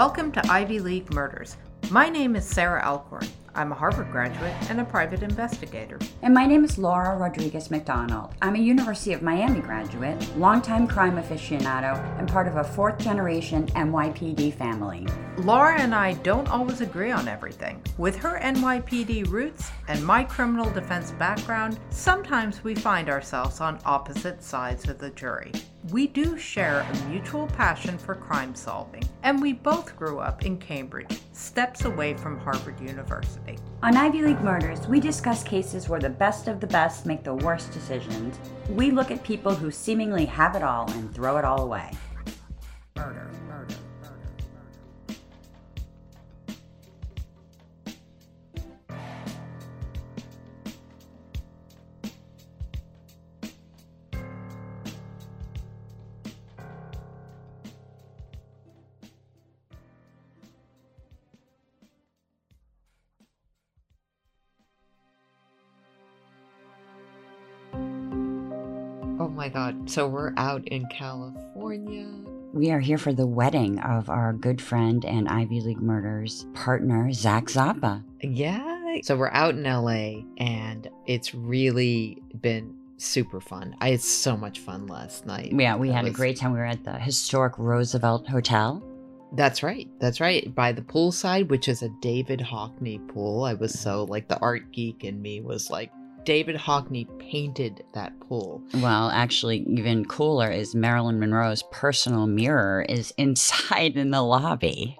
Welcome to Ivy League Murders. My name is Sarah Alcorn. I'm a Harvard graduate and a private investigator. And my name is Laura Rodriguez McDonald. I'm a University of Miami graduate, longtime crime aficionado, and part of a fourth generation NYPD family. Laura and I don't always agree on everything. With her NYPD roots and my criminal defense background, sometimes we find ourselves on opposite sides of the jury. We do share a mutual passion for crime solving, and we both grew up in Cambridge, steps away from Harvard University. On Ivy League Murders, we discuss cases where the best of the best make the worst decisions. We look at people who seemingly have it all and throw it all away. Murder, So we're out in California. We are here for the wedding of our good friend and Ivy League Murders partner, Zach Zappa. Yeah. So we're out in LA and it's really been super fun. I had so much fun last night. Yeah, we That had a great time. We were at the historic Roosevelt Hotel. That's right. That's right. By the poolside, which is a David Hockney pool. I was so like the art geek in me was like, David Hockney painted that pool. Well, actually, even cooler is Marilyn Monroe's personal mirror is inside in the lobby.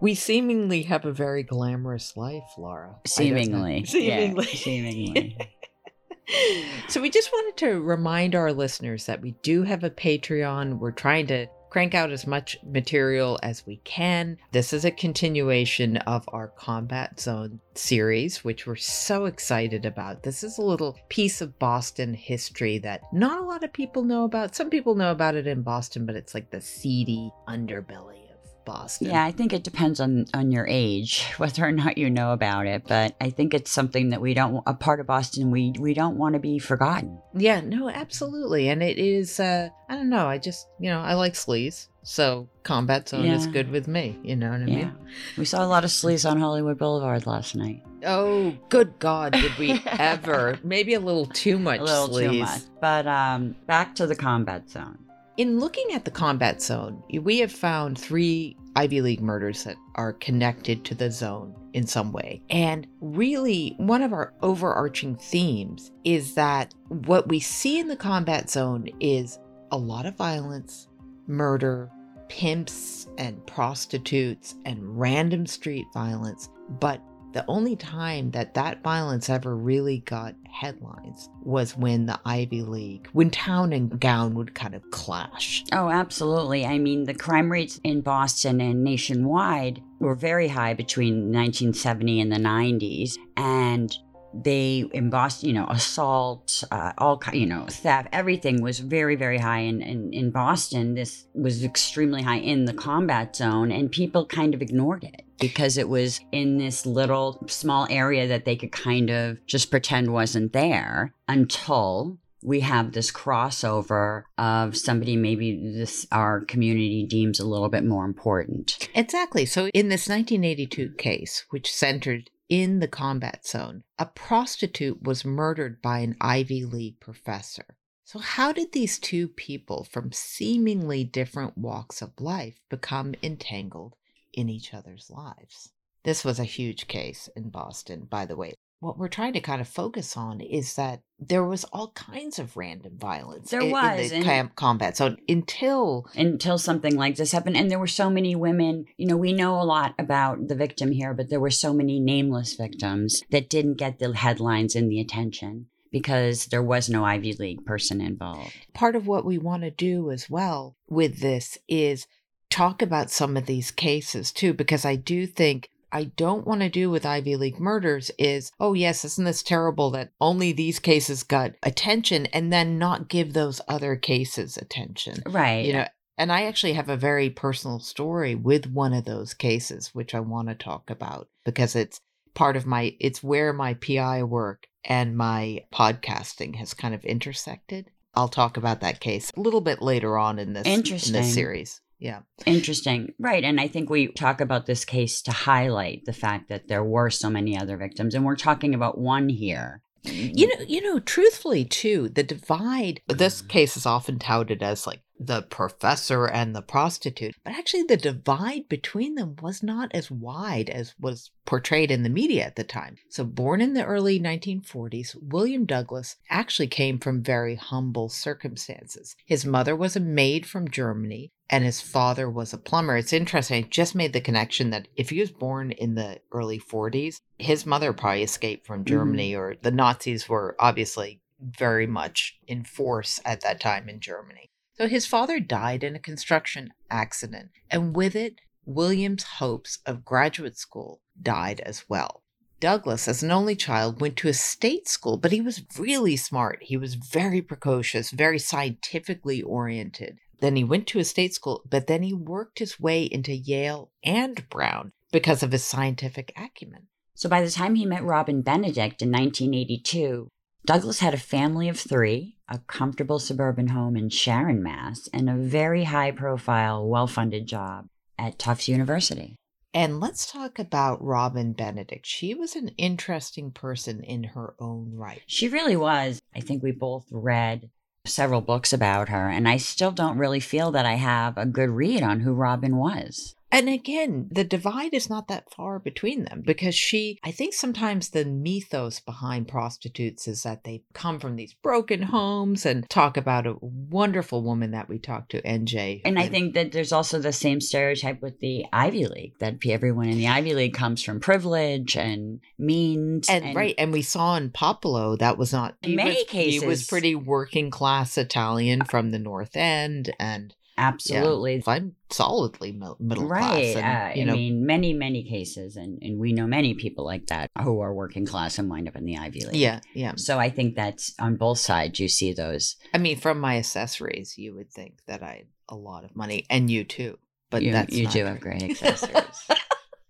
we seemingly have a very glamorous life, Laura. I. Seemingly. Yeah, Seemingly. seemingly. so we just wanted to remind our listeners that we do have a Patreon. We're trying to crank out as much material as we can. This is a continuation of our Combat Zone series, which we're so excited about. This is a little piece of Boston history that not a lot of people know about. Some people know about it in Boston, but it's like the seedy underbelly Boston. Yeah, I think it depends on on your age whether or not you know about it, but I think it's something that we don't a part of Boston we we don't want to be forgotten. Yeah, no, absolutely. And it is uh I don't know, I just you know, I like sleaze. So combat zone is good with me, you know what I Yeah. mean? We saw a lot of sleaze on Hollywood Boulevard last night. Oh, good God, did we ever? Maybe a little too much a little sleaze. too much. But um back to the combat zone. In looking at the combat zone, we have found three Ivy League murders that are connected to the zone in some way. And really, one of our overarching themes is that what we see in the combat zone is a lot of violence, murder, pimps and prostitutes, and random street violence. But the only time that that violence ever really got headlines was when the Ivy League, when town and gown would kind of clash. Oh, absolutely. I mean, the crime rates in Boston and nationwide were very high between 1970 and the 90s. And they, in Boston, you know, assault, uh, all, you know, theft, everything was very, very high. In, in, in Boston, this was extremely high in the combat zone, and people kind of ignored it because it was in this little small area that they could kind of just pretend wasn't there until we have this crossover of somebody maybe this our community deems a little bit more important. Exactly. So, in this 1982 case, which centered in the combat zone, a prostitute was murdered by an Ivy League professor. So, how did these two people from seemingly different walks of life become entangled in each other's lives? This was a huge case in Boston, by the way. What we're trying to kind of focus on is that there was all kinds of random violence There in, in was, the and- cam- combat So until Until something like this happened. And there were so many women, you know, we know a lot about the victim here, but there were so many nameless victims that didn't get the headlines and the attention because there was no Ivy League person involved. part of what we want to do as well with this is talk about some of these cases too, because I do think I don't want to do with Ivy League murders is, oh, yes, isn't this terrible that only these cases got attention and then not give those other cases attention? Right. You know, and I actually have a very personal story with one of those cases, which I want to talk about because it's part of my, it's where my PI work and my podcasting has kind of intersected. I'll talk about that case a little bit later on in this in Interesting. this series. Yeah. Interesting. Right. And I think we talk about this case to highlight the fact that there were so many other victims. And we're talking about one here. You know, you know, truthfully too, the divide this case is often touted as like the professor and the prostitute, but actually the divide between them was not as wide as was portrayed in the media at the time. So, born in the early 1940s, William Douglas actually came from very humble circumstances. His mother was a maid from Germany and his father was a plumber. It's interesting. I just made the connection that if he was born in the early 40s, his mother probably escaped from Germany, mm. or the Nazis were obviously very much in force at that time in Germany. So his father died in a construction accident, and with it, William's hopes of graduate school died as well. Douglas, as an only child, went to a state school, but he was really smart. He was very precocious, very scientifically oriented. Then he went to a state school, but then he worked his way into Yale and Brown because of his scientific acumen. So by the time he met Robin Benedict in 1982, Douglas had a family of three, a comfortable suburban home in Sharon, Mass., and a very high profile, well funded job at Tufts University. And let's talk about Robin Benedict. She was an interesting person in her own right. She really was. I think we both read several books about her, and I still don't really feel that I have a good read on who Robin was. And again, the divide is not that far between them because she, I think sometimes the mythos behind prostitutes is that they come from these broken homes and talk about a wonderful woman that we talked to, NJ. And I think that there's also the same stereotype with the Ivy League that everyone in the Ivy League comes from privilege and means. And, and right. And we saw in Popolo that was not, in many was, cases. He was pretty working class Italian uh, from the North End and Absolutely. Yeah, I'm solidly middle right. class. Right. Uh, I mean, many, many cases, and, and we know many people like that who are working class and wind up in the Ivy League. Yeah. Yeah. So I think that's on both sides, you see those. I mean, from my accessories, you would think that I had a lot of money, and you too. But you, that's you do true. have great accessories.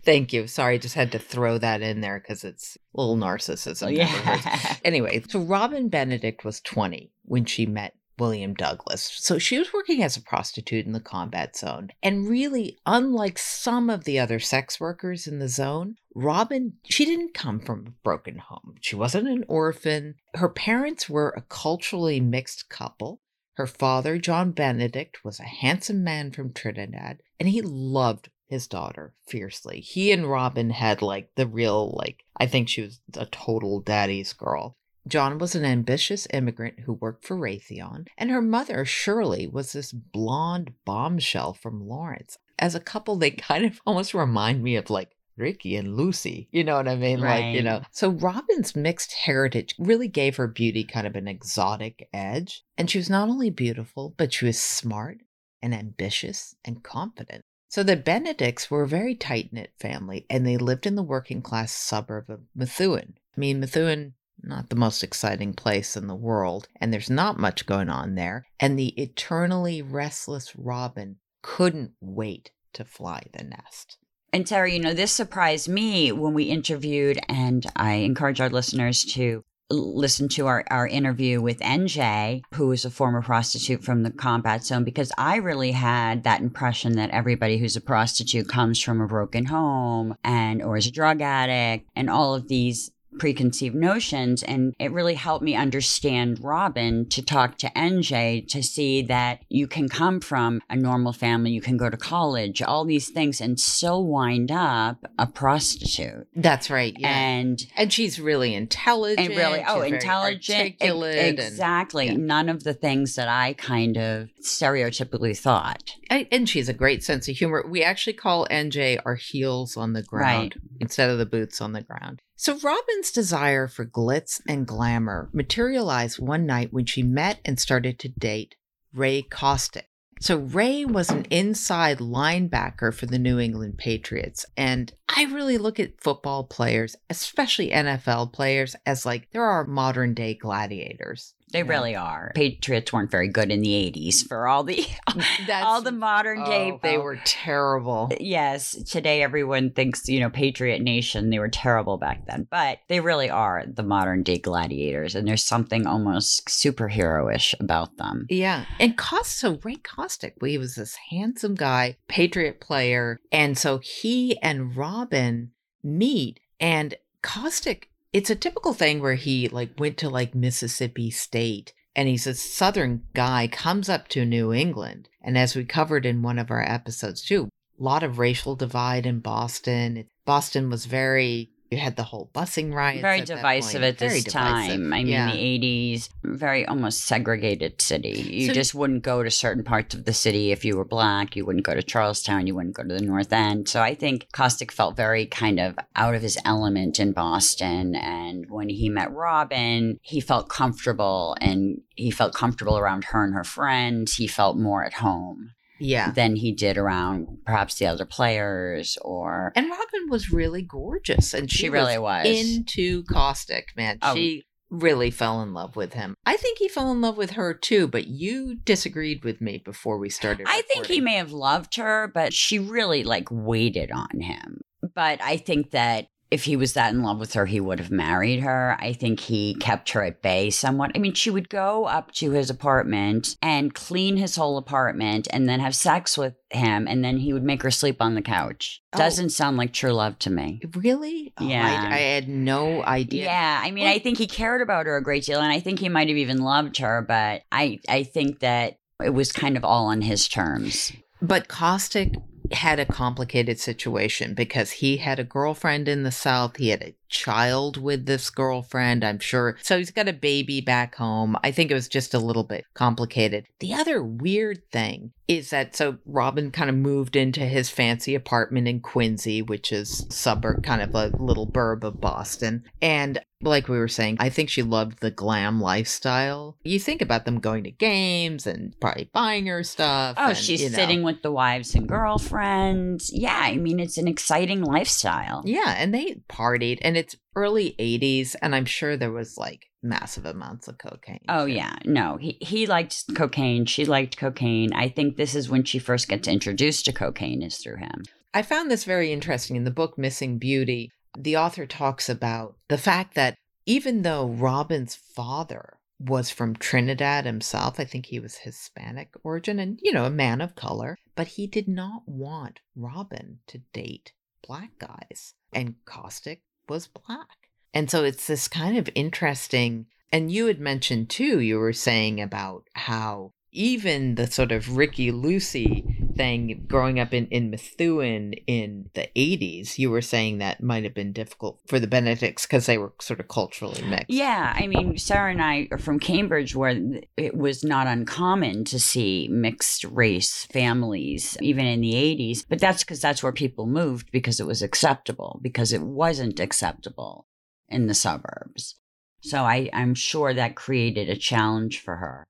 Thank you. Sorry, I just had to throw that in there because it's a little narcissism. Yeah. Anyway, so Robin Benedict was 20 when she met William Douglas. So she was working as a prostitute in the combat zone. And really, unlike some of the other sex workers in the zone, Robin, she didn't come from a broken home. She wasn't an orphan. Her parents were a culturally mixed couple. Her father, John Benedict, was a handsome man from Trinidad, and he loved his daughter fiercely. He and Robin had like the real, like, I think she was a total daddy's girl. John was an ambitious immigrant who worked for Raytheon, and her mother, Shirley, was this blonde bombshell from Lawrence. As a couple, they kind of almost remind me of like Ricky and Lucy. You know what I mean? Right. Like, you know. So Robin's mixed heritage really gave her beauty kind of an exotic edge. And she was not only beautiful, but she was smart and ambitious and confident. So the Benedicts were a very tight knit family, and they lived in the working class suburb of Methuen. I mean, Methuen not the most exciting place in the world, and there's not much going on there. And the eternally restless robin couldn't wait to fly the nest. And Terry, you know, this surprised me when we interviewed, and I encourage our listeners to listen to our, our interview with NJ, who is a former prostitute from the combat zone, because I really had that impression that everybody who's a prostitute comes from a broken home and or is a drug addict and all of these preconceived notions. And it really helped me understand Robin to talk to NJ to see that you can come from a normal family, you can go to college, all these things, and still wind up a prostitute. That's right. Yeah. And and she's really intelligent. And really, oh, intelligent. articulate exactly. And, yeah. None of the things that I kind of stereotypically thought. And, and she's a great sense of humor. We actually call NJ our heels on the ground right. instead of the boots on the ground. So Robin's desire for glitz and glamour materialized one night when she met and started to date Ray Costict. So Ray was an inside linebacker for the New England Patriots. And I really look at football players, especially NFL players, as like there are modern day gladiators. They Yeah. really are. Patriots weren't very good in the 80s mm. for all the That's, all the modern day oh, they were terrible. Uh, yes, today everyone thinks, you know, Patriot Nation, they were terrible back then, but they really are the modern day gladiators and there's something almost superhero-ish about them. Yeah. And Cost so Ray Costict, well, he was this handsome guy, Patriot player. And so he and Robin meet and Costict, it's a typical thing where he like went to like Mississippi State and he's a southern guy, comes up to New England. And as we covered in one of our episodes too, a lot of racial divide in Boston. Boston was very you had the whole busing riots. Very at divisive at this divisive. time. I mean, yeah. the 80s, very almost segregated city. You So- just wouldn't go to certain parts of the city if you were black. You wouldn't go to Charlestown. You wouldn't go to the North End. So I think Costict felt very kind of out of his element in Boston. And when he met Robin, he felt comfortable and he felt comfortable around her and her friends. He felt more at home yeah. than he did around perhaps the other players or. And Robin was really gorgeous, and she, She really was. into Costict. Man, Oh. she really fell in love with him. I think he fell in love with her too, but you disagreed with me before we started. I think he may have loved her, but she really like waited on him. But I think that if he was that in love with her, he would have married her. I think he kept her at bay somewhat. I mean, she would go up to his apartment and clean his whole apartment and then have sex with him, and then he would make her sleep on the couch. Oh. Doesn't sound like true love to me. Really? Oh, I- Yeah. I, had no idea. Yeah, I mean, Well- I think he cared about her a great deal, and I think he might have even loved her. But I, I think that it was kind of all on his terms. But Costict had a complicated situation because he had a girlfriend in the South. He had a child with this girlfriend, I'm sure. So he's got a baby back home. I think it was just a little bit complicated. The other weird thing is that so Robin kind of moved into his fancy apartment in Quincy, which is suburb, kind of a little burb of Boston. And like we were saying, I think she loved the glam lifestyle. You think about them going to games and probably buying her stuff. Oh, and, she's you know. sitting with the wives and girlfriends. Yeah, I mean, it's an exciting lifestyle. Yeah, and they partied, and it's early 80s, and I'm sure there was like massive amounts of cocaine. Oh too. yeah, no, he he liked cocaine. She liked cocaine. I think this is when she first gets introduced to cocaine is through him. I found this very interesting. In the book Missing Beauty, the author talks about the fact that even though Robin's father was from Trinidad himself, I think he was Hispanic origin and, you know, a man of color, but he did not want Robin to date black guys. And Costict was black. And so it's this kind of interesting. And you had mentioned too, you were saying about how even the sort of Ricky Lucy thing growing up in, in Methuen in the 80s, you were saying that might have been difficult for the Benedicts because they were sort of culturally mixed. Yeah, I mean, Sarah and I are from Cambridge, where it was not uncommon to see mixed race families, even in the 80s. But that's because that's where people moved because it was acceptable, because it wasn't acceptable in the suburbs. So I, I'm sure that created a challenge for her.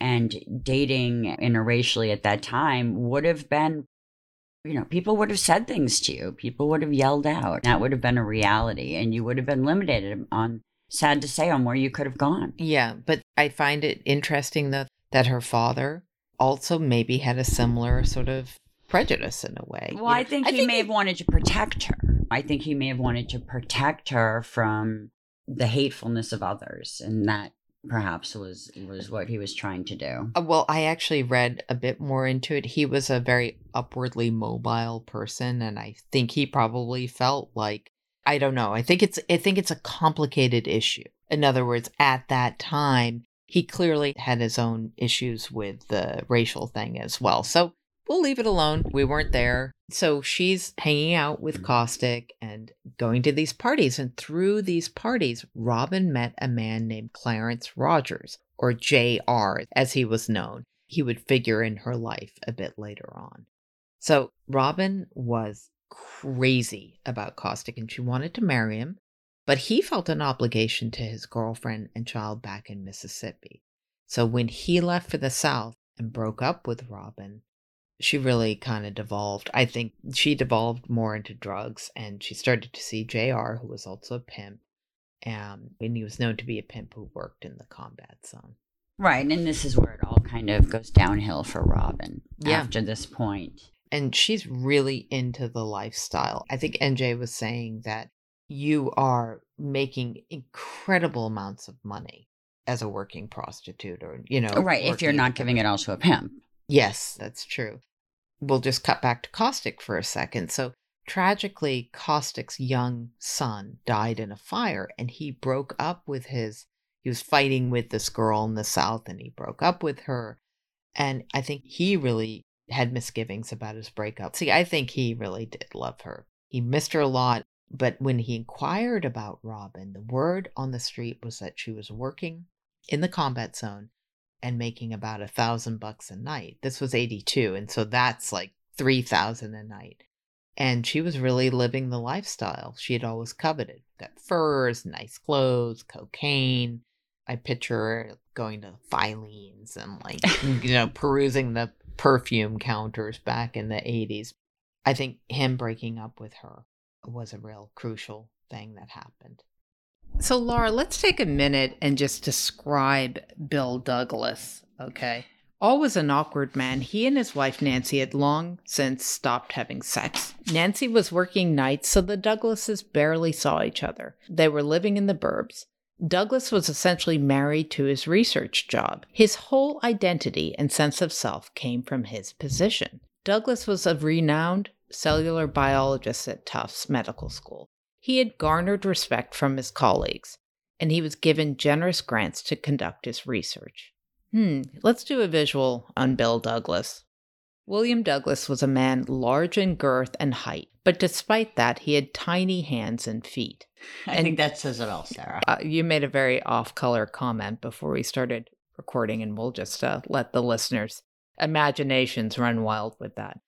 And dating interracially at that time would have been, you know, people would have said things to you. People would have yelled out. That would have been a reality. And you would have been limited on, sad to say, on where you could have gone. Yeah, but I find it interesting that that her father also maybe had a similar sort of prejudice in a way. Well, you know? I think he may have wanted to protect her. I think he may have wanted to protect her from the hatefulness of others. And that perhaps was was what he was trying to do. Uh, Well, I actually read a bit more into it. He was a very upwardly mobile person, and I think he probably felt like I don't know. I think it's I think it's a complicated issue. In other words, at that time, he clearly had his own issues with the racial thing as well. So we'll leave it alone. We weren't there. So she's hanging out with mm-hmm. Costict and going to these parties. And through these parties, Robin met a man named Clarence Rogers, or JR as he was known. He would figure in her life a bit later on. So Robin was crazy about Costict and she wanted to marry him, but he felt an obligation to his girlfriend and child back in Mississippi. So when he left for the South and broke up with Robin, she really kind of devolved. I think she devolved more into drugs and she started to see JR, who was also a pimp. Um, and he was known to be a pimp who worked in the combat zone. Right. And this is where it all kind of goes downhill for Robin Yeah. after this point. and she's really into the lifestyle. I think NJ was saying that you are making incredible amounts of money as a working prostitute or you know right. If you're not giving it all to a pimp. Yes, that's true. We'll just cut back to Costict for a second. So tragically Costict's young son died in a fire and he broke up with his he was fighting with this girl in the south and he broke up with her and I think he really had misgivings about his breakup. See, I think he really did love her. He missed her a lot, but when he inquired about Robin, the word on the street was that she was working in the combat zone and making about a thousand bucks a night. This was 82, and so that's like 3,000 a night. And she was really living the lifestyle she had always coveted. Got furs, nice clothes, cocaine. I picture her going to Filene's and like, you know, perusing the perfume counters back in the 80s. I think him breaking up with her was a real crucial thing that happened. So, Laura, let's take a minute and just describe Bill Douglas, okay? Always an awkward man, he and his wife Nancy had long since stopped having sex. Nancy was working nights, so the Douglases barely saw each other. They were living in the burbs. Douglas was essentially married to his research job. His whole identity and sense of self came from his position. Douglas was a renowned cellular biologist at Tufts Medical School. He had garnered respect from his colleagues, and he was given generous grants to conduct his research. Hmm, let's do a visual on Bill Douglas. William Douglas was a man large in girth and height, but despite that, he had tiny hands and feet. I And- think that says it all, Sarah. Uh, you made a very off color comment before we started recording, and we'll just uh, let the listeners' imaginations run wild with that.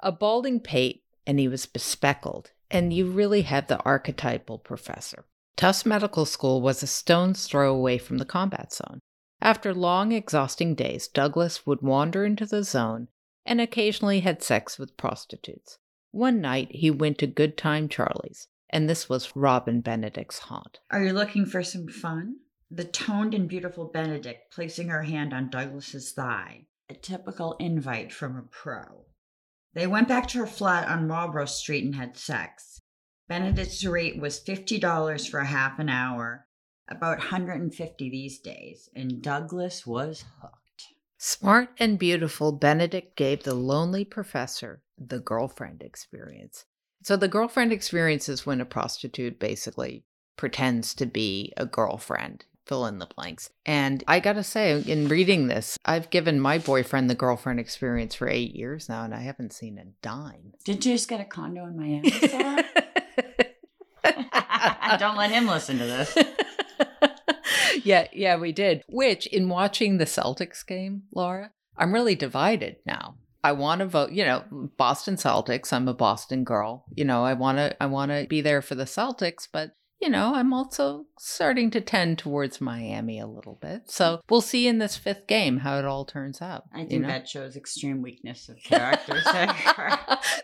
A balding pate, and he was bespectacled, and you really have the archetypal professor. Tufts Medical School was a stone's throw away from the combat zone. After long, exhausting days, Douglas would wander into the zone and occasionally had sex with prostitutes. One night, he went to Good Time Charlie's, and this was Robin Benedict's haunt. Are you looking for some fun? The toned and beautiful Benedict placing her hand on Douglas's thigh, a typical invite from a pro. They went back to her flat on Marlborough Street and had sex. Benedict's rate was $50 for a half an hour, about 150 these days, and Douglas was hooked. Smart and beautiful, Benedict gave the lonely professor the girlfriend experience. So, the girlfriend experience is when a prostitute basically pretends to be a girlfriend. Fill in the blanks. And I gotta say, in reading this, I've given my boyfriend the girlfriend experience for eight years now, and I haven't seen a dime. Didn't you just get a condo in Miami, Don't let him listen to this. yeah, yeah, we did. Which, in watching the Celtics game, Laura, I'm really divided now. I want to vote, you know, Boston Celtics. I'm a Boston girl. You know, I want to I want to be there for the Celtics, but you know, I'm also starting to tend towards Miami a little bit. So, we'll see in this fifth game how it all turns out. I you think know? that shows extreme weakness of characters.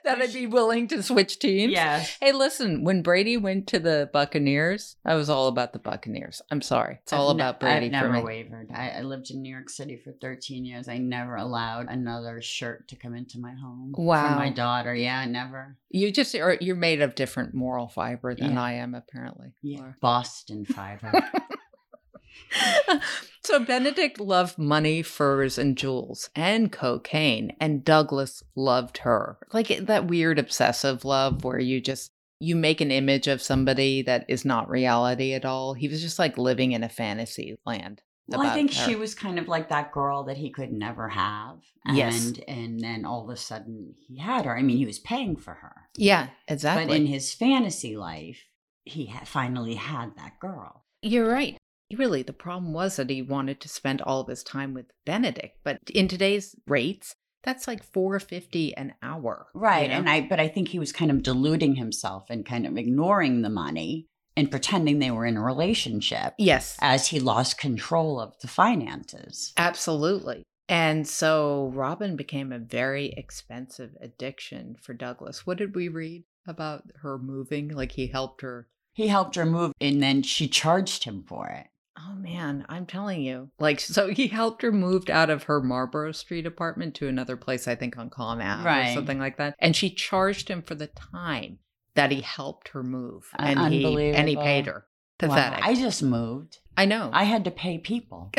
That I'd be willing to switch teams. yes. Hey, listen, when Brady went to the Buccaneers, I was all about the Buccaneers. I'm sorry. It's all I've ne- about Brady I've never wavered. I, I lived in New York City for 13 years. I never allowed another shirt to come into my home. Wow. For my daughter. Yeah, never. You just are you're made of different moral fiber than Yeah. I am apparently. Yeah. Laura. Boston fiber. so Benedict loved money, furs, and jewels, and cocaine, and Douglas loved her. Like that weird obsessive love where you just you make an image of somebody that is not reality at all. He was just like living in a fantasy land. well, I think her. she was kind of like that girl that he could never have. And, Yes. And then all of a sudden he had her. I mean, he was paying for her. Yeah, exactly. But in his fantasy life, he ha- finally had that girl. You're right. Really, the problem was that he wanted to spend all of his time with Benedict, but in today's rates, that's like four fifty an hour. you Right. know? And I but I think he was kind of deluding himself and kind of ignoring the money and pretending they were in a relationship yes, as he lost control of the finances. absolutely. And so Robin became a very expensive addiction for Douglas. What did we read about her moving? Like he helped her. He helped her move and then she charged him for it. Oh man, I'm telling you. Like, so he helped her moved out of her Marlborough Street apartment to another place, I think on Comm Ave Right. or something like that. And she charged him for the time that he helped her move. And he and he paid her. Wow, Pathetic. I just moved. I know. I had to pay people.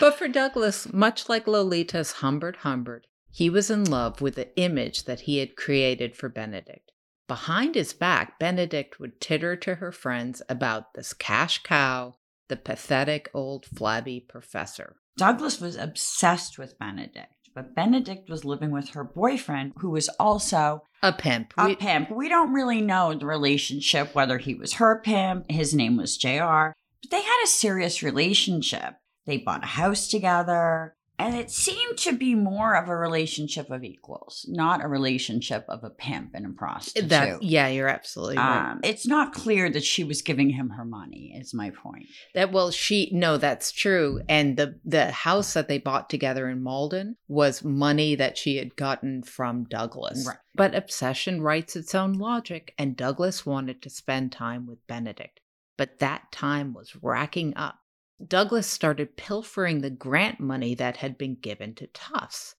but for Douglas, much like Lolita's Humbert Humbert, he was in love with the image that he had created for Benedict. Behind his back, Benedict would titter to her friends about this cash cow, the pathetic old flabby professor. Douglas was obsessed with Benedict, but Benedict was living with her boyfriend, who was also A pimp. a We- pimp. We don't really know the relationship, whether he was her pimp, his name was JR, but they had a serious relationship. They bought a house together, and it seemed to be more of a relationship of equals, not a relationship of a pimp and a prostitute. that, yeah, you're absolutely right. Um, it's not clear that she was giving him her money, is my point. That well, she no, that's true. And the the house that they bought together in Malden was money that she had gotten from Douglas. Right. But obsession writes its own logic, and Douglas wanted to spend time with Benedict, but that time was racking up. Douglas started pilfering the grant money that had been given to Tufts,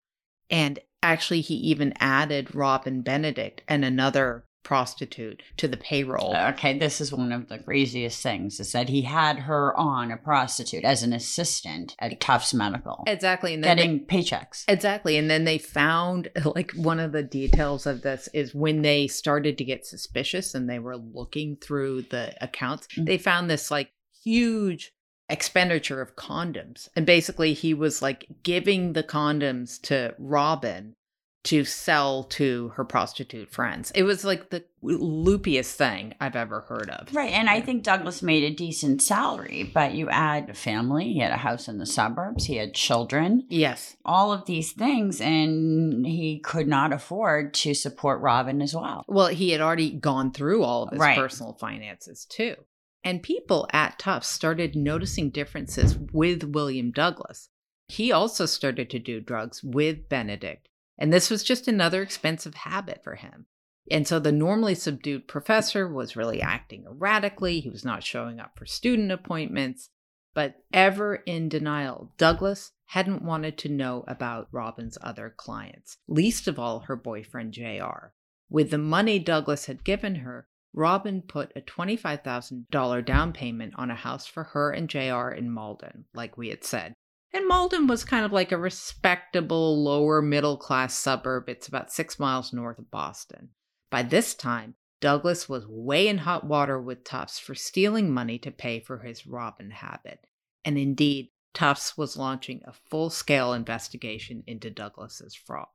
and actually, he even added Robin Benedict and another prostitute to the payroll. Okay, this is one of the craziest things is that he had her on a prostitute as an assistant at Tufts Medical, exactly, and then they- getting paychecks. Exactly. And then they found, like, one of the details of this is when they started to get suspicious and they were looking through the accounts, Mm. they found this, like, huge expenditure of condoms. And basically, he was, like, giving the condoms to Robin to sell to her prostitute friends. It was, like, the loopiest thing I've ever heard of. Right, and I think Douglas made a decent salary, but you add a family, he had a house in the suburbs, he had children, Yes. all of these things, and he could not afford to support Robin as well. Well, he had already gone through all of his Right. personal finances too. And people at Tufts started noticing differences with William Douglas. He also started to do drugs with Benedict. And this was just another expensive habit for him. And so the normally subdued professor was really acting erratically. He was not showing up for student appointments. But ever in denial, Douglas hadn't wanted to know about Robin's other clients, least of all her boyfriend, JR. With the money Douglas had given her, Robin put a $25,000 down payment on a house for her and JR in Malden, like we had said. And Malden was kind of like a respectable lower middle class suburb. It's about six miles north of Boston. By this time, Douglas was way in hot water with Tufts for stealing money to pay for his Robin habit. And indeed, Tufts was launching a full scale investigation into Douglas's fraud.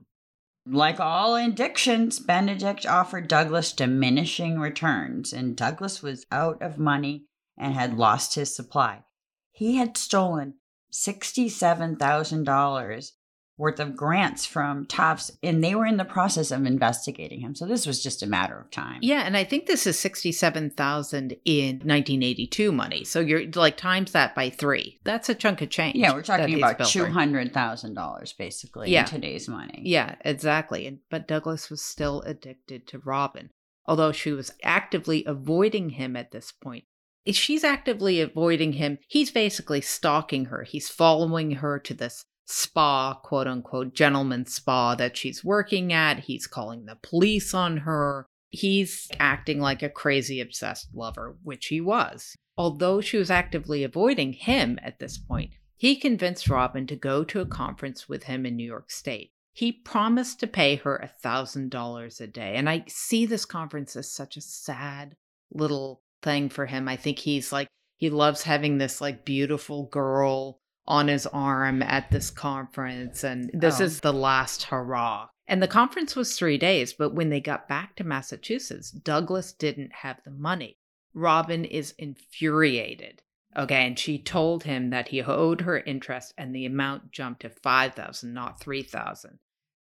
Like all addictions, Benedict offered Douglas diminishing returns, and Douglas was out of money and had lost his supply. He had stolen $67,000 worth of grants from Tufts, and they were in the process of investigating him. So this was just a matter of time. Yeah, and I think this is 67,000 in 1982 money. So you're like times that by 3. That's a chunk of change. Yeah, we're talking about two hundred thousand dollars basically Yeah. in today's money. Yeah, exactly. And but Douglas was still addicted to Robin, although she was actively avoiding him at this point. If she's actively avoiding him, he's basically stalking her. He's following her to this spa, quote unquote, gentleman's spa that she's working at. He's calling the police on her. He's acting like a crazy obsessed lover, which he was. Although she was actively avoiding him at this point, he convinced Robin to go to a conference with him in New York State. He promised to pay her a $1,000 a day. And I see this conference as such a sad little thing for him. I think he's like, he loves having this like beautiful girl on his arm at this conference. And this Oh. is the last hurrah. And the conference was three days, but when they got back to Massachusetts, Douglas didn't have the money. Robin is infuriated. Okay, and she told him that he owed her interest and the amount jumped to 5000 not 3000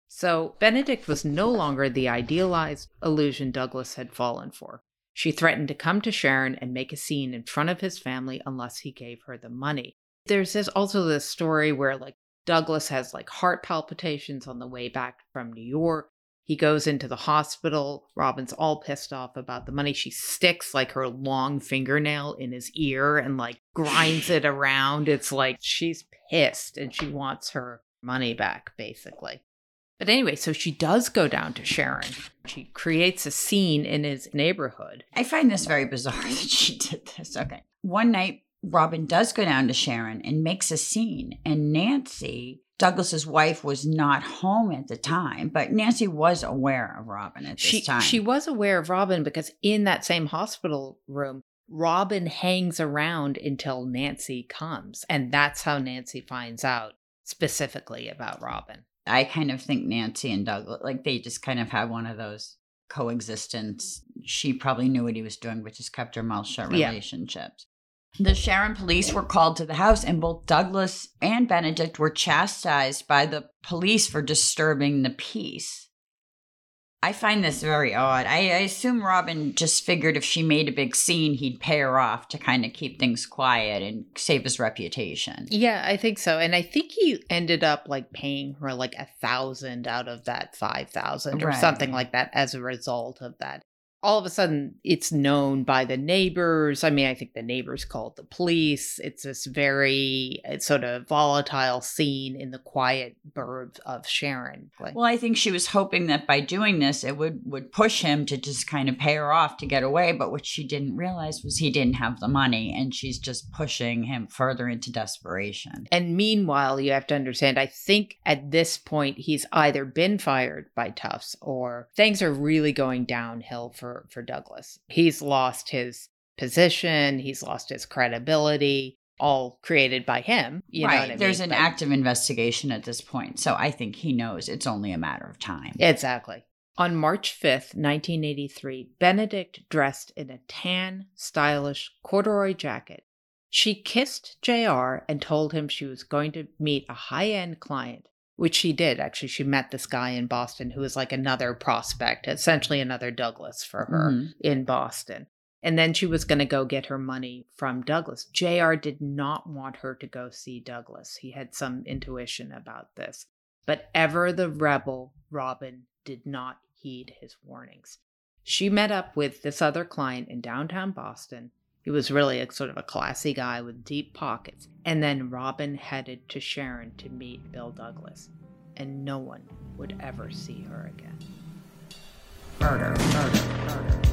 So Benedict was no longer the idealized illusion Douglas had fallen for. She threatened to come to Sharon and make a scene in front of his family unless he gave her the money. There's this also this story where like Douglas has like heart palpitations on the way back from New York. He goes into the hospital. Robin's all pissed off about the money. She sticks like her long fingernail in his ear and like grinds it around. It's like she's pissed and she wants her money back, basically. But anyway, so she does go down to Sharon. She creates a scene in his neighborhood. I find this very bizarre that she did this. Okay. One night, Robin does go down to Sharon and makes a scene, and Nancy Douglas's wife was not home at the time, but Nancy was aware of Robin at this she, time. She was aware of Robin because in that same hospital room, Robin hangs around until Nancy comes. And that's how Nancy finds out specifically about Robin. I kind of think Nancy and Douglas, like they just kind of had one of those coexistence. She probably knew what he was doing, but just kept her mouth shut relationships. The Sharon police were called to the house, and both Douglas and Benedict were chastised by the police for disturbing the peace. I find this very odd. I, I assume Robin just figured if she made a big scene, he'd pay her off to kind of keep things quiet and save his reputation. Yeah, I think so. And I think he ended up like paying her like a thousand out of that five thousand or Right. something like that as a result of that. All of a sudden, it's known by the neighbors. I mean, I think the neighbors called the police. It's this very it's sort of volatile scene in the quiet burbs of Sharon. Well, I think she was hoping that by doing this, it would would push him to just kind of pay her off to get away. But what she didn't realize was he didn't have the money, and she's just pushing him further into desperation. And meanwhile, you have to understand, I think at this point, he's either been fired by Tufts or things are really going downhill for, for Douglas. He's lost his position, he's lost his credibility, all created by him. You know right? There's mean? an But- active investigation at this point, so I think he knows it's only a matter of time. Exactly. On March 5th, 1983, Benedict dressed in a tan, stylish corduroy jacket. She kissed JR and told him she was going to meet a high end client, which she did. Actually, she met this guy in Boston who was like another prospect, essentially another Douglas for her Mhm. in Boston. And then she was going to go get her money from Douglas. JR did not want her to go see Douglas. He had some intuition about this. But ever the rebel, Robin did not heed his warnings. She met up with this other client in downtown Boston. He was really a sort of a classy guy with deep pockets. And then Robin headed to Sharon to meet Bill Douglas. And no one would ever see her again. Murder, murder, murder.